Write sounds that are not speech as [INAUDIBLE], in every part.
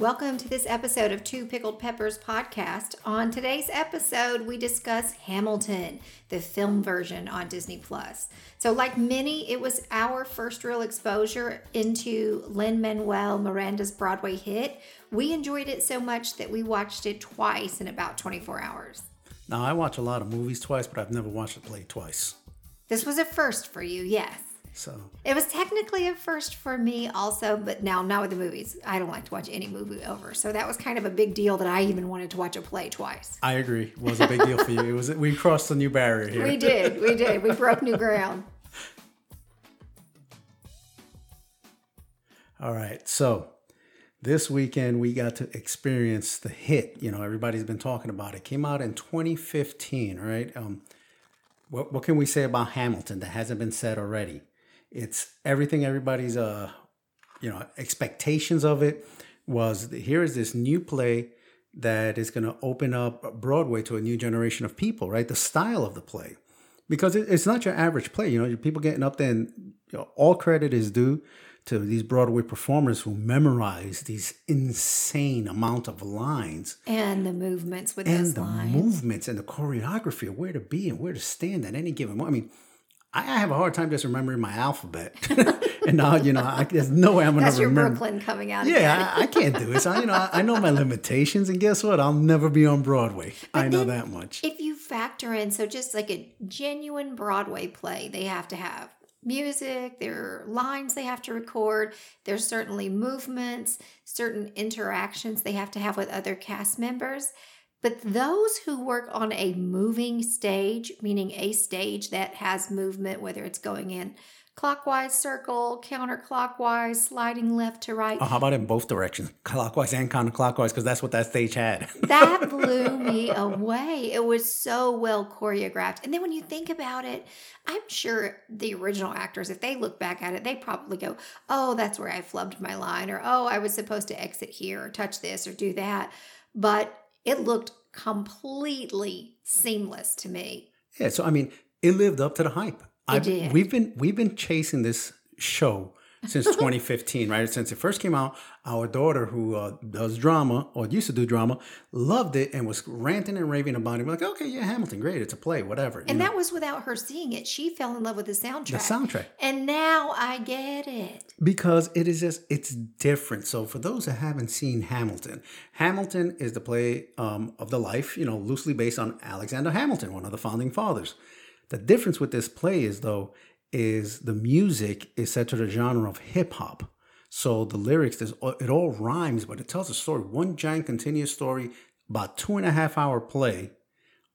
Welcome to this episode of Two Pickled Peppers podcast. On today's episode, we discuss Hamilton, the film version on Disney Plus. So, like many, it was our first real exposure into Lin Manuel Miranda's Broadway hit. We enjoyed it so much that we watched it twice in about 24 hours. Now, I watch a lot of movies twice, but I've never watched a play twice. This was a first for you, yes. So It was technically a first for me also, but now not with the movies. I don't like to watch any movie over. So that was kind of a big deal that I even wanted to watch a play twice. I agree. It was a big deal for you. It was we crossed a new barrier here. We did. We did. We broke new ground. [LAUGHS] All right. So this weekend we got to experience the hit. You know, everybody's been talking about it. Came out in 2015, right? Um, what what can we say about Hamilton that hasn't been said already? It's everything everybody's uh you know expectations of it was here is this new play that is going to open up Broadway to a new generation of people, right? The style of the play. Because it, it's not your average play, you know, people getting up there and you know, all credit is due to these Broadway performers who memorize these insane amount of lines And the movements with and the lines. movements and the choreography of where to be and where to stand at any given moment. I mean, I I have a hard time just remembering my alphabet, [LAUGHS] and now you know I, there's no way I'm That's your remember. Brooklyn coming out. Yeah. I, I can't do it. So you know, I, I know my limitations, and guess what? I'll never be on Broadway. I know that much. If you factor in, so just like a genuine Broadway play, they have to have music, there are lines they have to record, there's certainly movements, certain interactions they have to have with other cast members. But those who work on a moving stage, meaning a stage that has movement, whether it's going in clockwise circle, counterclockwise, sliding left to right, Oh, how about in both directions, clockwise and counterclockwise? Because that's what that stage had. [LAUGHS] that blew me away. It was so well choreographed. And then when you think about it, I'm sure the original actors, if they look back at it, they probably go, Oh, that's where I flubbed my line, or Oh, I was supposed to exit here, or touch this, or do that. But it looked completely seamless to me. Yeah, so I mean, it lived up to the hype. I did. We've been we've been chasing this show since [LAUGHS] 2015, right? Since it first came out, our daughter, who uh, does drama or used to do drama, loved it and was ranting and raving about it. We're like, okay, yeah, Hamilton, great, it's a play, whatever. And know? that was without her seeing it. She fell in love with the soundtrack. the soundtrack And now I get it. because it is just it's different. So for those that haven't seen Hamilton, Hamilton is the play um, of the life, you know, loosely based on Alexander Hamilton, one of the founding fathers. The difference with this play is though is the music is set to the genre of hip hop. So the lyrics, it all rhymes, but it tells a story, one giant continuous story, about two and a half hour play,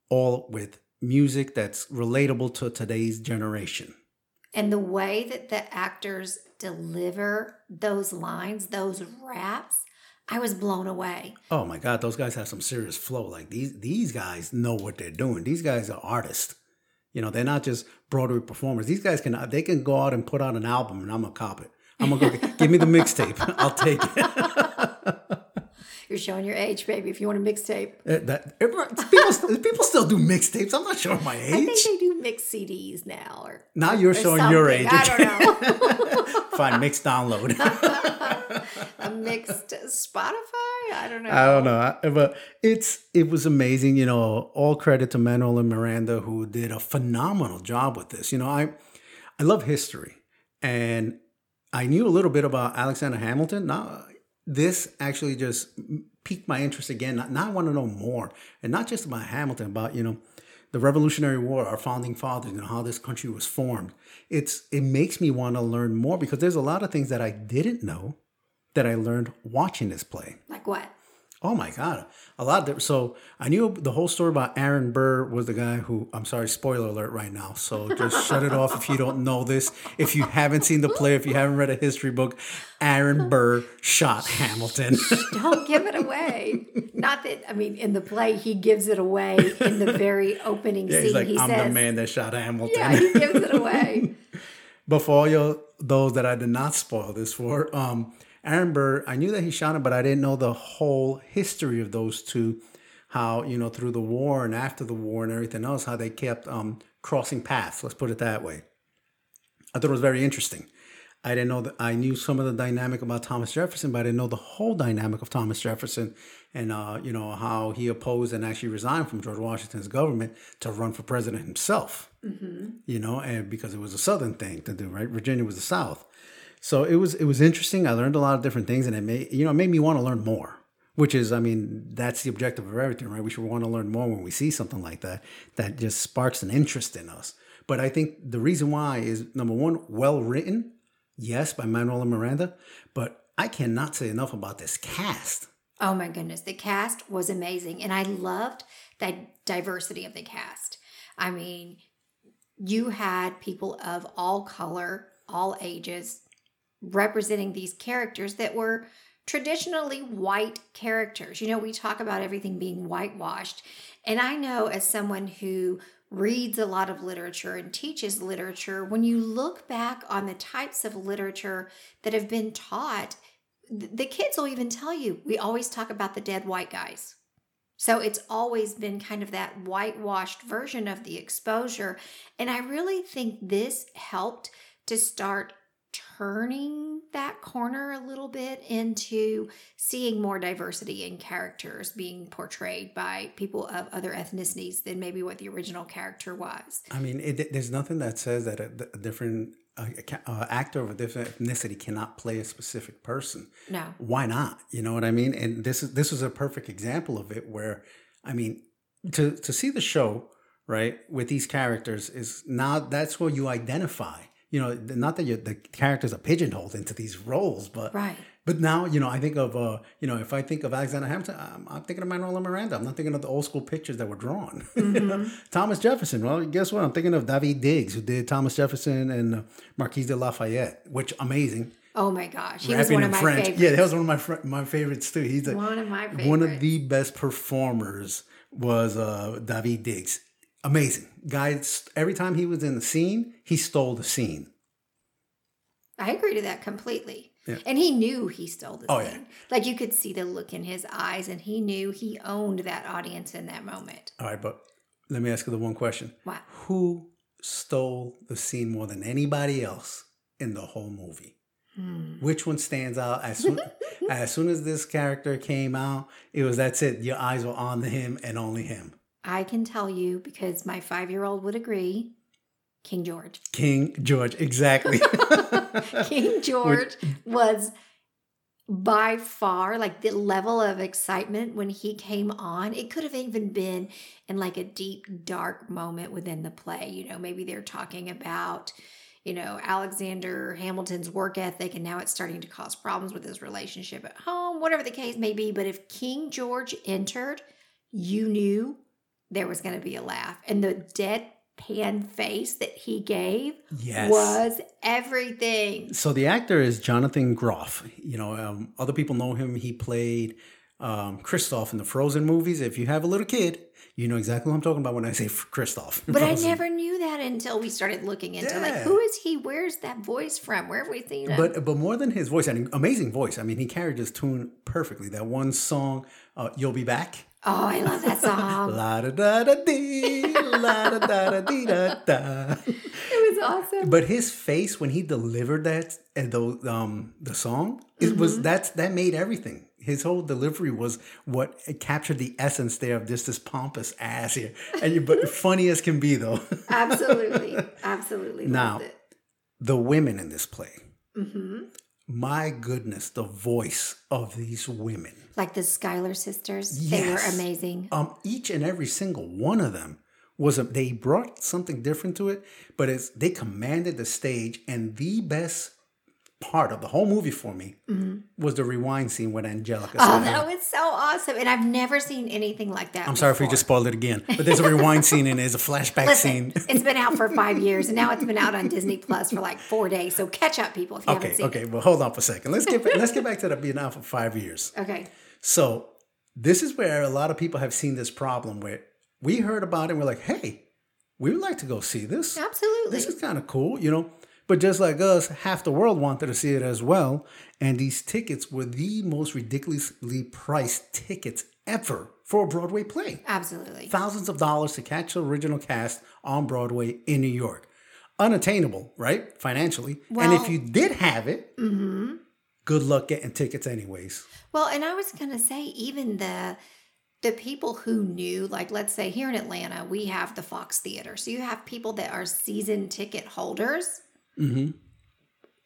all with music that's relatable to today's generation. And the way that the actors deliver those lines, those raps, I was blown away. Oh my God, those guys have some serious flow. Like these these guys know what they're doing. These guys are artists. You know, they're not just Broadway performers. These guys can they can go out and put out an album, and I'm gonna cop it. I'm gonna go give me the mixtape. [LAUGHS] I'll take it. [LAUGHS] You're showing your age, baby, if you want a mixtape. Uh, that people people still do mixtapes. I'm not showing my age. I think they do mixed CDs now. Or Now you're or showing your age. I don't know. [LAUGHS] Fine, mix download. A mixed Spotify? I don't know. I don't know, but it's it was amazing. You know, all credit to Manuel and Miranda who did a phenomenal job with this. You know, I I love history, and I knew a little bit about Alexander Hamilton. Now, this actually just piqued my interest again. Now, now I want to know more, and not just about Hamilton, about you know the Revolutionary War, our founding fathers, and how this country was formed. It's it makes me want to learn more because there's a lot of things that I didn't know that I learned watching this play. Like what? Oh my God, a lot. Of, so I knew the whole story about Aaron Burr was the guy who. I'm sorry, spoiler alert right now. So just shut it off if you don't know this. If you haven't seen the play, if you haven't read a history book, Aaron Burr shot Hamilton. Don't give it away. Not that I mean, in the play, he gives it away in the very opening yeah, scene. he's like, he I'm says, the man that shot Hamilton. "Yeah, he gives it away." [LAUGHS] But for all your those that I did not spoil this for, um, Aaron Burr, I knew that he shot him, but I didn't know the whole history of those two. How you know through the war and after the war and everything else, how they kept um, crossing paths. Let's put it that way. I thought it was very interesting. I didn't know that I knew some of the dynamic about Thomas Jefferson, but I didn't know the whole dynamic of Thomas Jefferson and uh, you know how he opposed and actually resigned from George Washington's government to run for president himself. Mm-hmm. You know, and because it was a Southern thing to do, right? Virginia was the South, so it was it was interesting. I learned a lot of different things, and it made you know it made me want to learn more. Which is, I mean, that's the objective of everything, right? We should want to learn more when we see something like that that just sparks an interest in us. But I think the reason why is number one, well written, yes, by Manuel Miranda. But I cannot say enough about this cast. Oh my goodness, the cast was amazing. And I loved that diversity of the cast. I mean, you had people of all color, all ages representing these characters that were traditionally white characters. You know, we talk about everything being whitewashed. And I know as someone who reads a lot of literature and teaches literature, when you look back on the types of literature that have been taught, the kids will even tell you we always talk about the dead white guys. So it's always been kind of that whitewashed version of the exposure. And I really think this helped to start turning that corner a little bit into seeing more diversity in characters being portrayed by people of other ethnicities than maybe what the original character was. I mean, it, there's nothing that says that a, a different uh, uh, actor of a different ethnicity cannot play a specific person. No. Why not? You know what I mean? And this is this was a perfect example of it where I mean to to see the show, right, with these characters is now that's where you identify you know, not that you the characters are pigeonholed into these roles, but right. But now, you know, I think of, uh, you know, if I think of Alexander Hamilton, I'm, I'm thinking of Manuel Miranda. I'm not thinking of the old school pictures that were drawn. Mm-hmm. [LAUGHS] Thomas Jefferson. Well, guess what? I'm thinking of Daveed Diggs, who did Thomas Jefferson and uh, Marquis de Lafayette, which amazing. Oh my gosh, he was one of my French. favorites. Yeah, that was one of my fr- my favorites too. He's a, one of my favorites. One of the best performers was uh, Daveed Diggs. Amazing guy. Every time he was in the scene, he stole the scene. I agree to that completely. Yeah. And he knew he stole the oh, scene. Yeah. Like you could see the look in his eyes, and he knew he owned that audience in that moment. All right, but let me ask you the one question. What? Who stole the scene more than anybody else in the whole movie? Hmm. Which one stands out as soon [LAUGHS] as soon as this character came out? It was that's it. Your eyes were on him and only him. I can tell you because my five year old would agree. King George. King George, exactly. [LAUGHS] King [LAUGHS] George was by far like the level of excitement when he came on it could have even been in like a deep dark moment within the play you know maybe they're talking about you know alexander hamilton's work ethic and now it's starting to cause problems with his relationship at home whatever the case may be but if king george entered you knew there was going to be a laugh and the dead pan face that he gave yes. was everything. So the actor is Jonathan Groff. You know, um, other people know him. He played um, Kristoff in the Frozen movies. If you have a little kid, you know exactly what I'm talking about when I say Kristoff. But I [LAUGHS] never knew that until we started looking into yeah. like who is he? Where's that voice from? Where have we seen him? But but more than his voice, an amazing voice. I mean, he carried his tune perfectly. That one song, uh, "You'll Be Back." Oh, I love that song. [LAUGHS] la da da da dee, la da da da dee da da. It was awesome. But his face when he delivered that and the um the song, it mm-hmm. was that's that made everything. His whole delivery was what captured the essence there of just this pompous ass here, and you, but funny as can be though. [LAUGHS] absolutely, absolutely. Now, the women in this play. Mm-hmm my goodness, the voice of these women. Like the Schuyler sisters. Yes. They were amazing. Um, each and every single one of them was a, they brought something different to it, but it's they commanded the stage and the best part of the whole movie for me mm-hmm. was the rewind scene with Angelica. Oh, that was so awesome. And I've never seen anything like that. I'm before. sorry if we just spoiled it again, but there's a rewind [LAUGHS] scene and there's a flashback Listen, scene. it's been out for five [LAUGHS] years and now it's been out on Disney Plus for like four days. So catch up, people, if you okay, haven't seen okay. it. Well, hold on for a second. Let's get let's get back to that being out for five years. Okay. So this is where a lot of people have seen this problem where we heard about it and we're like, hey, we would like to go see this. Absolutely. This is kind of cool, you know. But just like us, half the world wanted to see it as well. And these tickets were the most ridiculously priced tickets ever for a Broadway play. Absolutely. Thousands of dollars to catch the original cast on Broadway in New York. unattainable, right? Financially. Well, and if you did have it, mm-hmm. Good luck getting tickets anyways. Well, and I was going to say even the the people who knew like let's say here in Atlanta we have the Fox Theater. So you have people that are season ticket holders. Mm-hmm.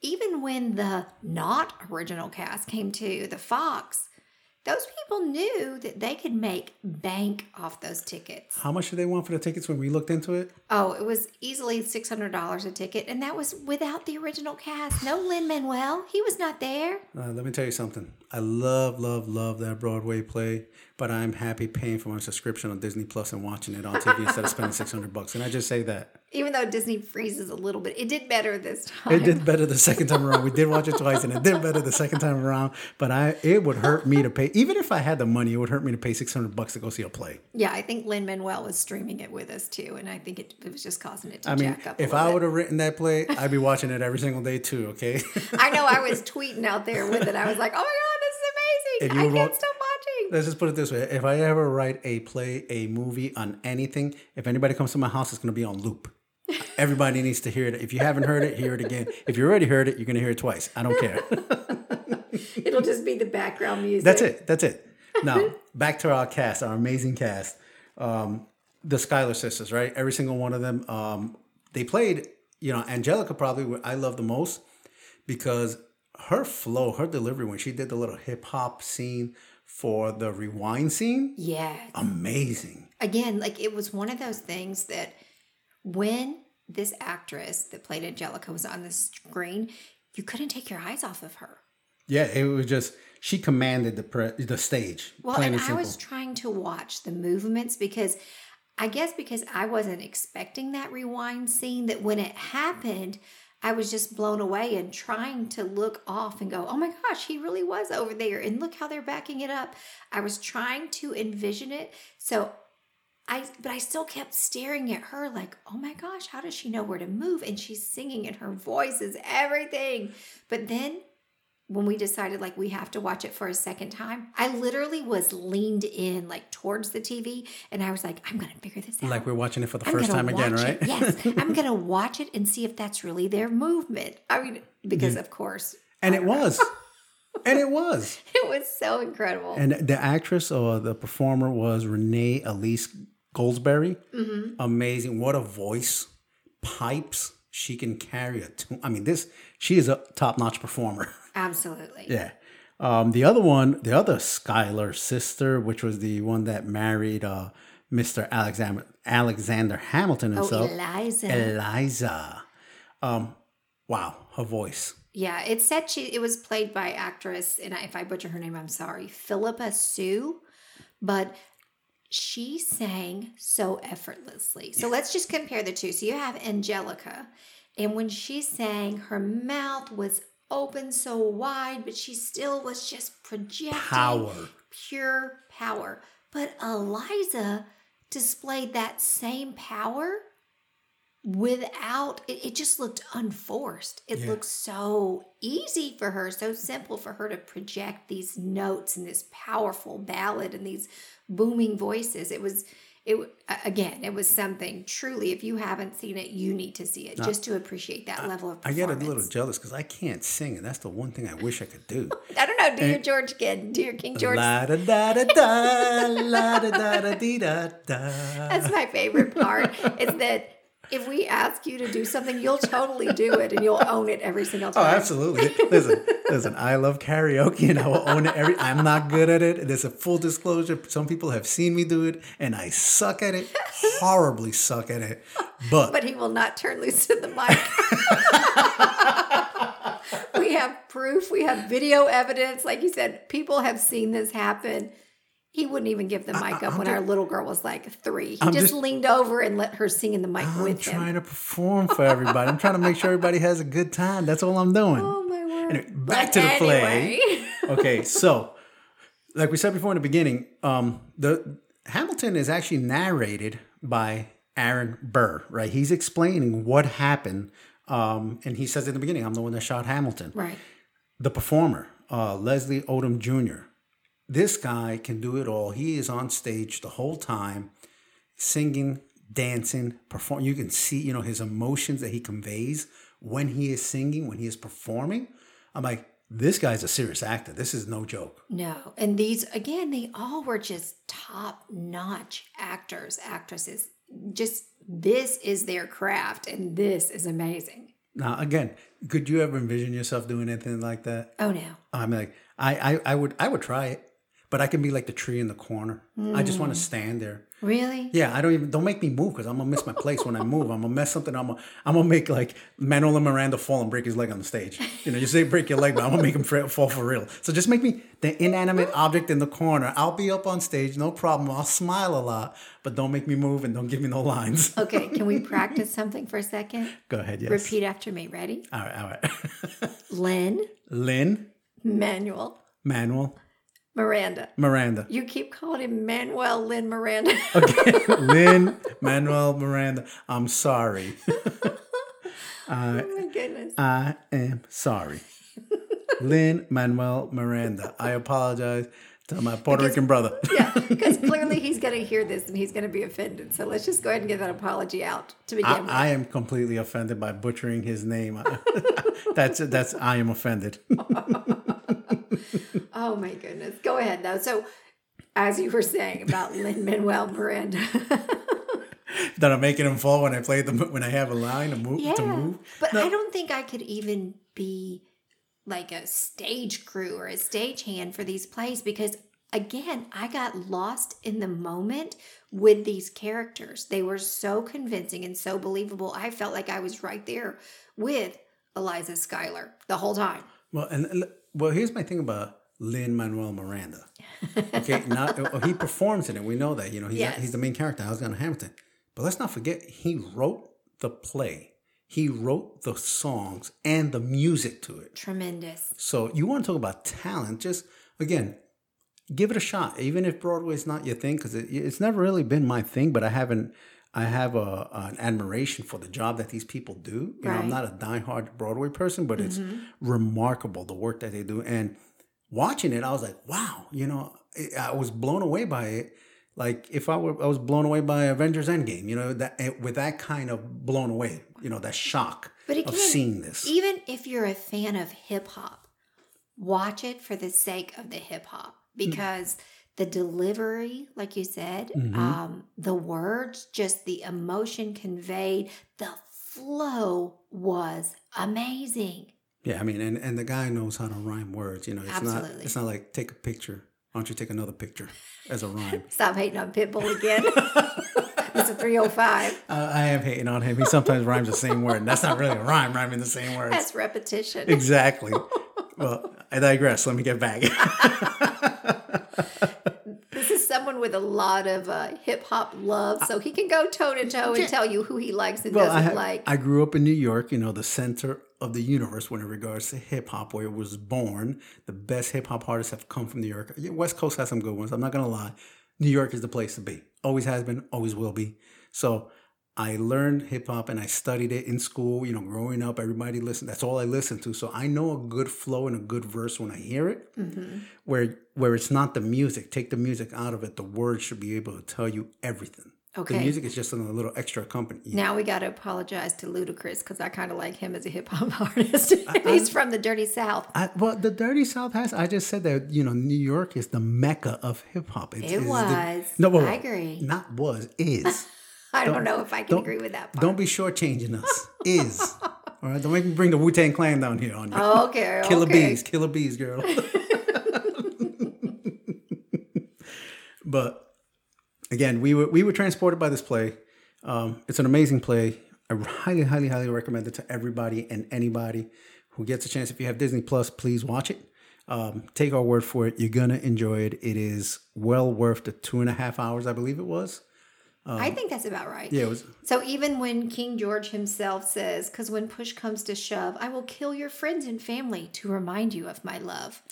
Even when the not original cast came to the Fox, those people knew that they could make bank off those tickets. How much did they want for the tickets when we looked into it? Oh, it was easily $600 a ticket and that was without the original cast. No Lin Manuel, he was not there. Uh, let me tell you something. I love, love, love that Broadway play, but I'm happy paying for my subscription on Disney Plus and watching it on TV instead of spending [LAUGHS] 600 bucks. And I just say that. Even though Disney freezes a little bit, it did better this time. It did better the second time around. We did watch it twice, and it did better the second time around. But I, it would hurt me to pay. Even if I had the money, it would hurt me to pay six hundred bucks to go see a play. Yeah, I think Lin Manuel was streaming it with us too, and I think it, it was just causing it to I mean, jack up. if I would have written that play, [LAUGHS] I'd be watching it every single day too. Okay. I know I was [LAUGHS] tweeting out there with it. I was like, "Oh my god, this If is you amazing! I can't stop watching." Let's just put it this way: if I ever write a play, a movie on anything, if anybody comes to my house, it's going to be on loop. Everybody needs to hear it. If you haven't heard it, hear it again. If you already heard it, you're going to hear it twice. I don't care. [LAUGHS] It'll just be the background music. That's it. That's it. Now back to our cast, our amazing cast. Um, the Schuyler sisters, right? Every single one of them. Um, they played. You know, Angelica probably what I love the most because her flow, her delivery when she did the little hip hop scene for the rewind scene, Yeah. amazing. Again, like it was one of those things that when this actress that played Angelica was on the screen, you couldn't take your eyes off of her. Yeah, it was just she commanded the pre- the stage. Well, and and I was trying to watch the movements because I guess because I wasn't expecting that rewind scene, that when it happened, I was just blown away and trying to look off and go, oh my gosh, he really was over there. And look how they're backing it up. I was trying to envision it. So I, but I still kept staring at her like, oh my gosh, how does she know where to move? And she's singing and her voice is everything. But then when we decided like we have to watch it for a second time, I literally was leaned in like towards the TV and I was like, I'm gonna figure this out. like we're watching it for the I'm first time again, right? it. Yes, [LAUGHS] I'm gonna watch it and see if that's really their movement. I mean, because of course, and it was, and it was. [LAUGHS] it was so incredible. And the actress or the performer was Renee Elise Goldsberry. Mm-hmm. Amazing. What a voice. Pipes. She can carry a tune. I mean, this, she is a top notch performer. [LAUGHS] Absolutely. yeah. Um, the other one, the other Schuyler sister, which was the one that married uh, Mr. Alexander Alexander Hamilton himself. Oh, Eliza. Eliza. Um, wow, her voice. Yeah, it said she it was played by actress, and if I butcher her name, I'm sorry, Phillipa Soo, but she sang so effortlessly. So let's just compare the two. So you have Angelica, and when she sang, her mouth was open so wide, but she still was just projecting Power. pure power. But Eliza displayed that same power without it, it just looked unforced. It Yeah. looked so easy for her, so simple for her to project these notes and this powerful ballad and these booming voices. It was it again, it was something truly if you haven't seen it, you need to see it just to appreciate that level of I get a little jealous because I can't sing, and that's the one thing I wish I could do. [LAUGHS] I don't know, do your George again. Do your King George. La da da da da, la da da da dee da da. That's my favorite part. is that if we ask you to do something, you'll totally do it and you'll own it every single time. Oh, time. absolutely. Listen, [LAUGHS] listen. I love karaoke, and I will own it. Every I'm not good at it. There's a full disclosure. Some people have seen me do it, and I suck at it. Horribly suck at it. But, But he will not turn loose to the mic. [LAUGHS] we have proof, we have video evidence. Like you said, people have seen this happen. He wouldn't even give the mic up when our little girl was like three. He just, just- leaned over and let her sing in the mic I'm with him. trying to perform for everybody. I'm trying to make sure everybody has a good time. That's all I'm doing. Oh my word. Anyway, back But to the play. okay, so like we said before in the beginning, um, the Hamilton is actually narrated by Aaron Burr, right? He's explaining what happened, um, and he says in the beginning, "I'm the one that shot Hamilton." right. The performer, uh, Leslie Odom Jr. This guy can do it all. He is on stage the whole time, singing dancing, perform. You can see, you know, his emotions that he conveys when he is singing, when he is performing. I'm like, this guy's a serious actor. This is no joke. No. And these, again, they all were just top notch actors, actresses. Just this is their craft, and this is amazing. Now, again, could you ever envision yourself doing anything like that? Oh, no. I'm like, I, I, I would, I would try it, but I can be like the tree in the corner. I just want to mm. stand there. Really? Yeah, I don't even don't make me move because I'm gonna miss my place when I move. I'm gonna mess something. I'm gonna I'm gonna make like Manuel and Miranda fall and break his leg on the stage. You know, you say break your leg, but I'm gonna make him fall for real. So just make me the inanimate object in the corner. I'll be up on stage, no problem. I'll smile a lot, but don't make me move and don't give me no lines. [LAUGHS] Okay, can we [LAUGHS] practice something for a second? Go ahead. Yes. Repeat after me. Ready? All right. All right. [LAUGHS] Lin, Lin, Manuel, Manuel, Miranda. Miranda. You keep calling him Manuel Lin Miranda. [LAUGHS] Okay. Lin, Manuel, Miranda. I'm sorry. [LAUGHS] [LAUGHS] oh my goodness. I am sorry. Lin Manuel Miranda. I apologize to my Puerto Rican brother. Yeah, because clearly he's going to hear this and he's going to be offended. So let's just go ahead and get that apology out to begin I, with. I am completely offended by butchering his name. that's that's I am offended. Oh my goodness. Go ahead though. So, as you were saying about [LAUGHS] Lin Manuel Miranda. [LAUGHS] that I'm making him fall when I play the when I have a line to move yeah. to move. But I don't think I could even be like a stage crew or a stage hand for these plays because again, I got lost in the moment with these characters. They were so convincing and so believable. I felt like I was right there with Eliza Schuyler the whole time. Well, and and- well, here's my thing about Lin Manuel Miranda. Okay, not oh, he performs in it. We know that. You know, he's Yes. he's the main character, Alexander Hamilton. But let's not forget, he wrote the play. He wrote the songs and the music to it. Tremendous. So you want to talk about talent? Just again, give it a shot. Even if Broadway's not your thing, because it, it's never really been my thing. But I haven't. I have a an admiration for the job that these people do. You know, I'm not a diehard Broadway person, but it's mm-hmm. remarkable the work that they do. And watching it, I was like, wow. You know, I- was blown away by it. Like if I were, I was blown away by Avengers Endgame. You know, that eh, with that kind of blown away. You know, that shock But of seeing this. Even if you're a fan of hip hop, watch it for the sake of the hip hop because the delivery, like you said, um, the words, just the emotion conveyed, the flow was amazing. Yeah, I mean, and, and the guy knows how to rhyme words. You know, it's not Absolutely. it's not like take a picture. Why don't you take another picture as a rhyme? [LAUGHS] Stop hating on Pitbull again. [LAUGHS] it's a 305. uh, I am hating on him. He sometimes rhymes the same word. And that's not really a rhyme, rhyming the same words. That's repetition. Exactly. [LAUGHS] Well, I digress. Let me get back. This is someone with a lot of uh, hip hop love, so he can go toe to toe and tell you who he likes and well, doesn't I, like. I grew up in New York, you know, the center of the universe when it regards to hip hop, where it was born. The best hip hop artists have come from New York. West Coast has some good ones. I'm not gonna lie. New York is the place to be. Always has been, always will be. So I learned hip hop and I studied it in school. You know, growing up, everybody listened. That's all I listened to. So I know a good flow and a good verse when I hear it. Mm-hmm. Where where it's not the music. Take the music out of it. The words should be able to tell you everything. Okay. The music is just a little extra company. Now we got to apologize to Ludacris because I kind of like him as a hip hop [LAUGHS] artist. He's from the Dirty South. I, well, the Dirty South has. I just said that you know New York is the mecca of hip hop. It's- It it's the- was. no, well, I agree. Not was is. [LAUGHS] [LAUGHS] I don't, know if I can agree with that part. Don't be shortchanging us. [LAUGHS] Is. All right. Don't make me bring the Wu Tang Clan down here on you. Okay, [LAUGHS] Killer okay. bees, killer bees, girl. but again, we were we were transported by this play. Um, it's an amazing play. I highly, highly, highly recommend it to everybody and anybody who gets a chance. If you have Disney Plus, please watch it. Um, take our word for it. You're gonna enjoy it. It is well worth the two and a half hours, I believe it was. I um, think that's about right. Yeah, it was. So even when King George himself says, "Because when push comes to shove, I will kill your friends and family to remind you of my love." [LAUGHS]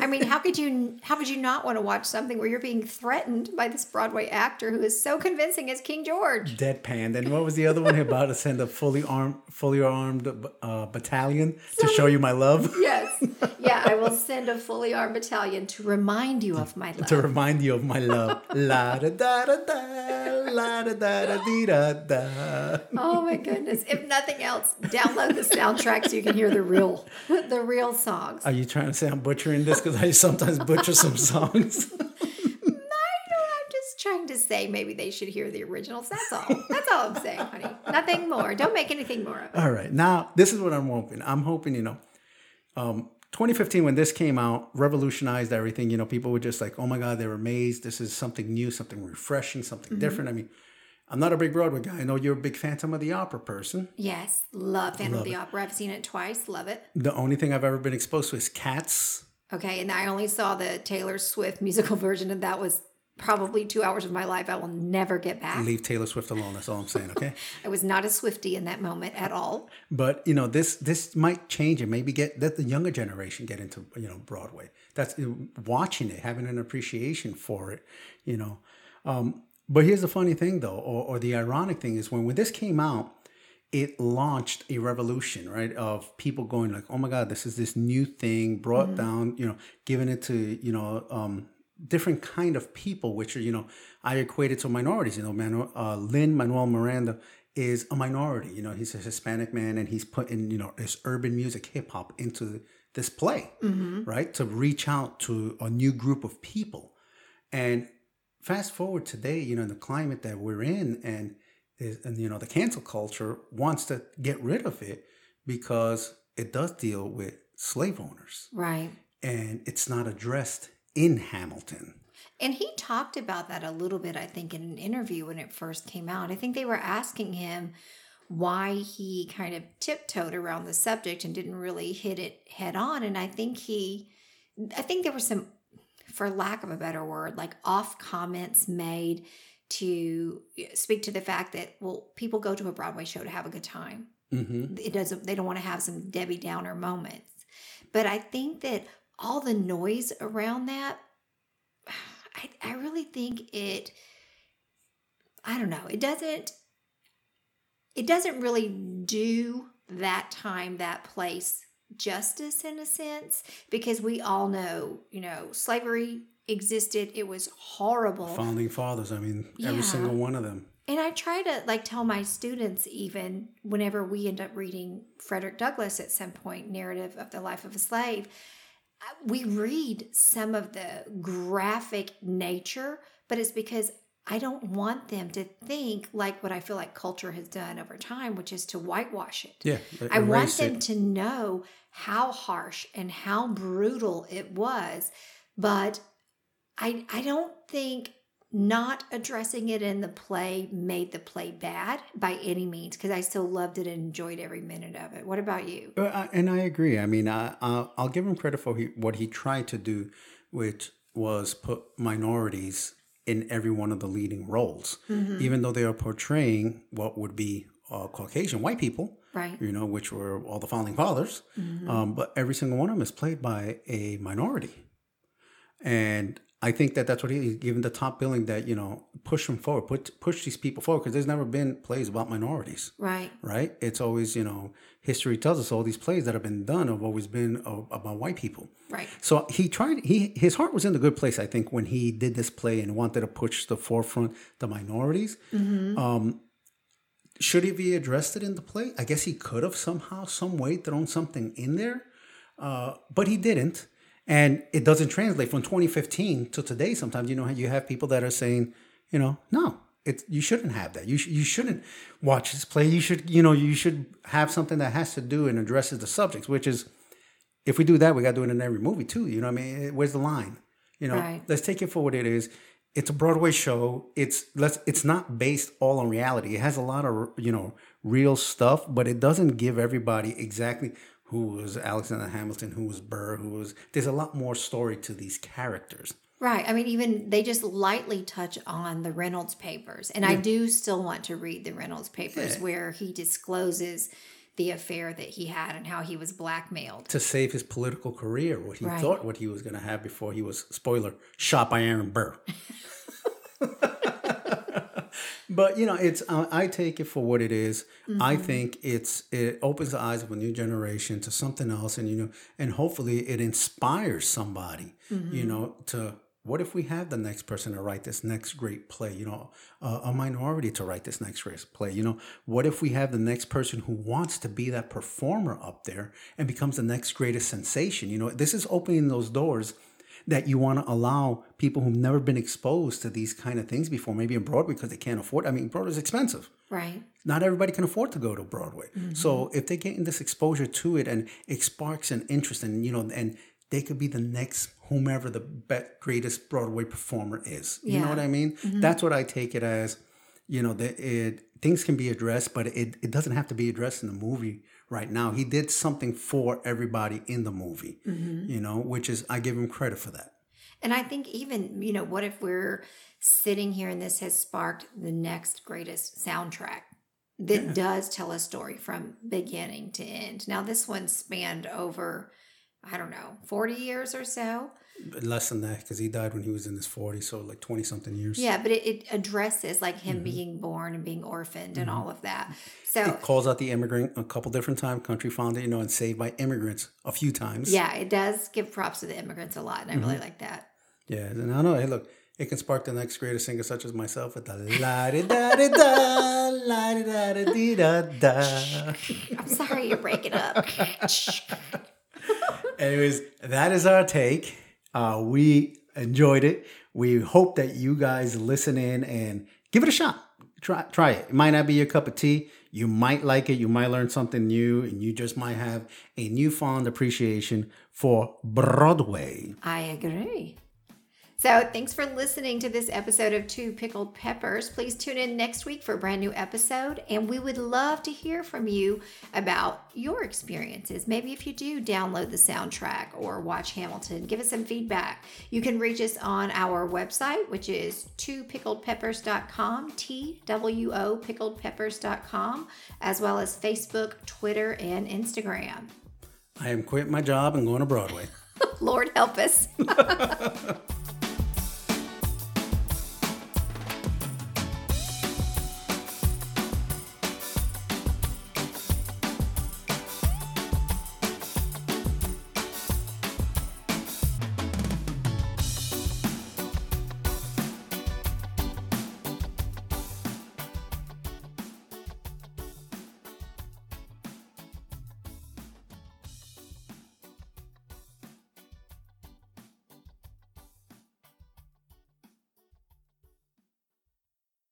I mean, how could you? How would you not want to watch something where you're being threatened by this Broadway actor who is so convincing as King George? deadpan. And what was the other one about to send a fully armed, fully armed uh, battalion to show you my love, Yes, yeah. I will send a fully armed battalion to remind you of my love. to remind you of my love. la da da da da, la da da da dee da da. Oh my goodness! If nothing else, download the soundtrack so you can hear the real, the real songs. Are you trying to say I'm butchering this because I sometimes butcher some [LAUGHS] songs? I'm just trying to say maybe they should hear the originals. That's all. That's all I'm saying, honey. Nothing more. Don't make anything more of it. All right. Now, this is what I'm hoping. I'm hoping, you know, um, 2015, when this came out, revolutionized everything. You know, people were just like, oh my God, they were amazed. This is something new, something refreshing, something different. I mean, I'm not a big Broadway guy. I know you're a big Phantom of the Opera person. Yes, love Phantom of the Opera. I've seen it twice. Love it. The only thing I've ever been exposed to is Cats. Okay, and I only saw the Taylor Swift musical [LAUGHS] version, and that was probably two hours of my life I will never get back. Leave Taylor Swift alone. That's all I'm saying. Okay. [LAUGHS] I was not a Swiftie in that moment at all. But you know, this this might change and maybe get let the younger generation get into you know Broadway. That's watching it, having an appreciation for it. You know, um, but here's the funny thing though, or, or the ironic thing is when when this came out, it launched a revolution, right? Of people going like, "Oh my God, this is this new thing brought down," you know, giving it to you know um, different kind of people, which are you know I equated to minorities. You know, Manuel, uh, Lin Manuel Miranda is a minority. You know, he's a Hispanic man, and he's putting you know his urban music, hip hop into this play, right? To reach out to a new group of people, and fast forward today, you know, in the climate that we're in, and is, and you know, the cancel culture wants to get rid of it because it does deal with slave owners, Right. and it's not addressed in Hamilton. And he talked about that a little bit, I think, in an interview when it first came out. I think they were asking him why he kind of tiptoed around the subject and didn't really hit it head on. And I think he, I think there were some, for lack of a better word, like off comments made to speak to the fact that, well, people go to a Broadway show to have a good time. Mm-hmm. it doesn't they don't want to have some debbie downer moments but i think that all the noise around that [SIGHS] i, I really think it i don't know it doesn't it doesn't really do that time that place justice in a sense because we all know you know slavery existed it was horrible Founding fathers, I mean, Yeah. every single one of them. and I try to like tell my students even whenever we end up reading Frederick Douglass at some point, narrative of the life of a slave, we read some of the graphic nature, but it's because I don't want them to think like what I feel like culture has done over time, which is to whitewash it. Yeah, I want them it. to know how harsh and how brutal it was, but I I don't think not addressing it in the play made the play bad by any means because I still loved it and enjoyed every minute of it. What about you? Uh, I- and I agree. I mean, I, I'll, I'll give him credit for he, what he tried to do, which was put minorities in every one of the leading roles, Mm-hmm. even though they are portraying what would be uh, Caucasian white people, Right. you know, which were all the founding fathers. Mm-hmm. Um, but every single one of them is played by a minority. And I think that that's what he, he's given the top billing that, you know, push them forward, put, push these people forward, because there's never been plays about minorities Right. right? It's always, you know, history tells us all these plays that have been done have always been uh, about white people. Right. So he tried. He his heart was in the good place, I think, when he did this play and wanted to push the forefront the minorities. Um, should he be addressed it in the play? I guess he could have somehow, some way, thrown something in there, uh, but he didn't. And it doesn't translate from 2015 to today. Sometimes you know you have people that are saying, you know, no, it you shouldn't have that. You sh- you shouldn't watch this play. You should you know you should have something that has to do and addresses the subjects, which is if we do that, we got to do it in every movie too. You know what I mean? Eh, where's the line? You know, Right. let's take it for what it is. It's a Broadway show. It's let's. It's not based all on reality. It has a lot of you know real stuff, but it doesn't give everybody exactly who was Alexander Hamilton, who was Burr, who was. There's a lot more story to these characters. Right. I mean, even they just lightly touch on the Reynolds papers. And I do still want to read the Reynolds papers Yeah. where he discloses the affair that he had and how he was blackmailed. to save his political career, what he Right. thought what he was going to have before he was spoiler shot by Aaron Burr. [LAUGHS] but you know, it's uh, I take it for what it is. I think it's it opens the eyes of a new generation to something else, and you know, and hopefully it inspires somebody, you know, to what if we have the next person to write this next great play you know uh, a minority to write this next great play you know? What if we have the next person who wants to be that performer up there and becomes the next greatest sensation you know? This is opening those doors that you want to allow people who've never been exposed to these kind of things before maybe in broadway because they can't afford i mean broadway's expensive Right. not everybody can afford to go to Broadway. Mm-hmm. So if they're getting this exposure to it and it sparks an interest and you know and they could be the next whomever the be- greatest Broadway performer is. You know what I mean? Mm-hmm. That's what I take it as. You know, that it things can be addressed, but it, it doesn't have to be addressed in the movie right now. He did something for everybody in the movie. Mm-hmm. You know, which is I give him credit for that. And I think even, you know, what if we're sitting here and this has sparked the next greatest soundtrack that does tell a story from beginning to end. Now this one spanned over I don't know, 40 years or so. Less than that because he died when he was in his 40s, so like 20 something years. Yeah, but it, it addresses like him mm-hmm. being born and being orphaned and mm-hmm. all of that. So It calls out the immigrant a couple different times, country founded, you know, and saved by immigrants a few times. yeah, it does give props to the immigrants a lot, and I really mm-hmm. like that. Yeah, and I know. Hey, look, it can spark the next greatest singer, such as myself, with the la di da di da, la di da di [LAUGHS] dee da da. I'm sorry you're breaking up. [LAUGHS] Anyways, that is our take. Uh, we enjoyed it. We hope that you guys listen in and give it a shot. Try, try it. It might not be your cup of tea. You might like it. You might learn something new, and you just might have a newfound appreciation for Broadway. I agree. So, thanks for listening to this episode of Two Pickled Peppers. Please tune in next week for a brand new episode, and we would love to hear from you about your experiences. Maybe if you do download the soundtrack or watch Hamilton, give us some feedback. You can reach us on our website, which is twopickledpeppers.com, T W O pickledpeppers.com, as well as Facebook, Twitter, and Instagram. I am quitting my job and going to Broadway. [LAUGHS] Lord help us. [LAUGHS]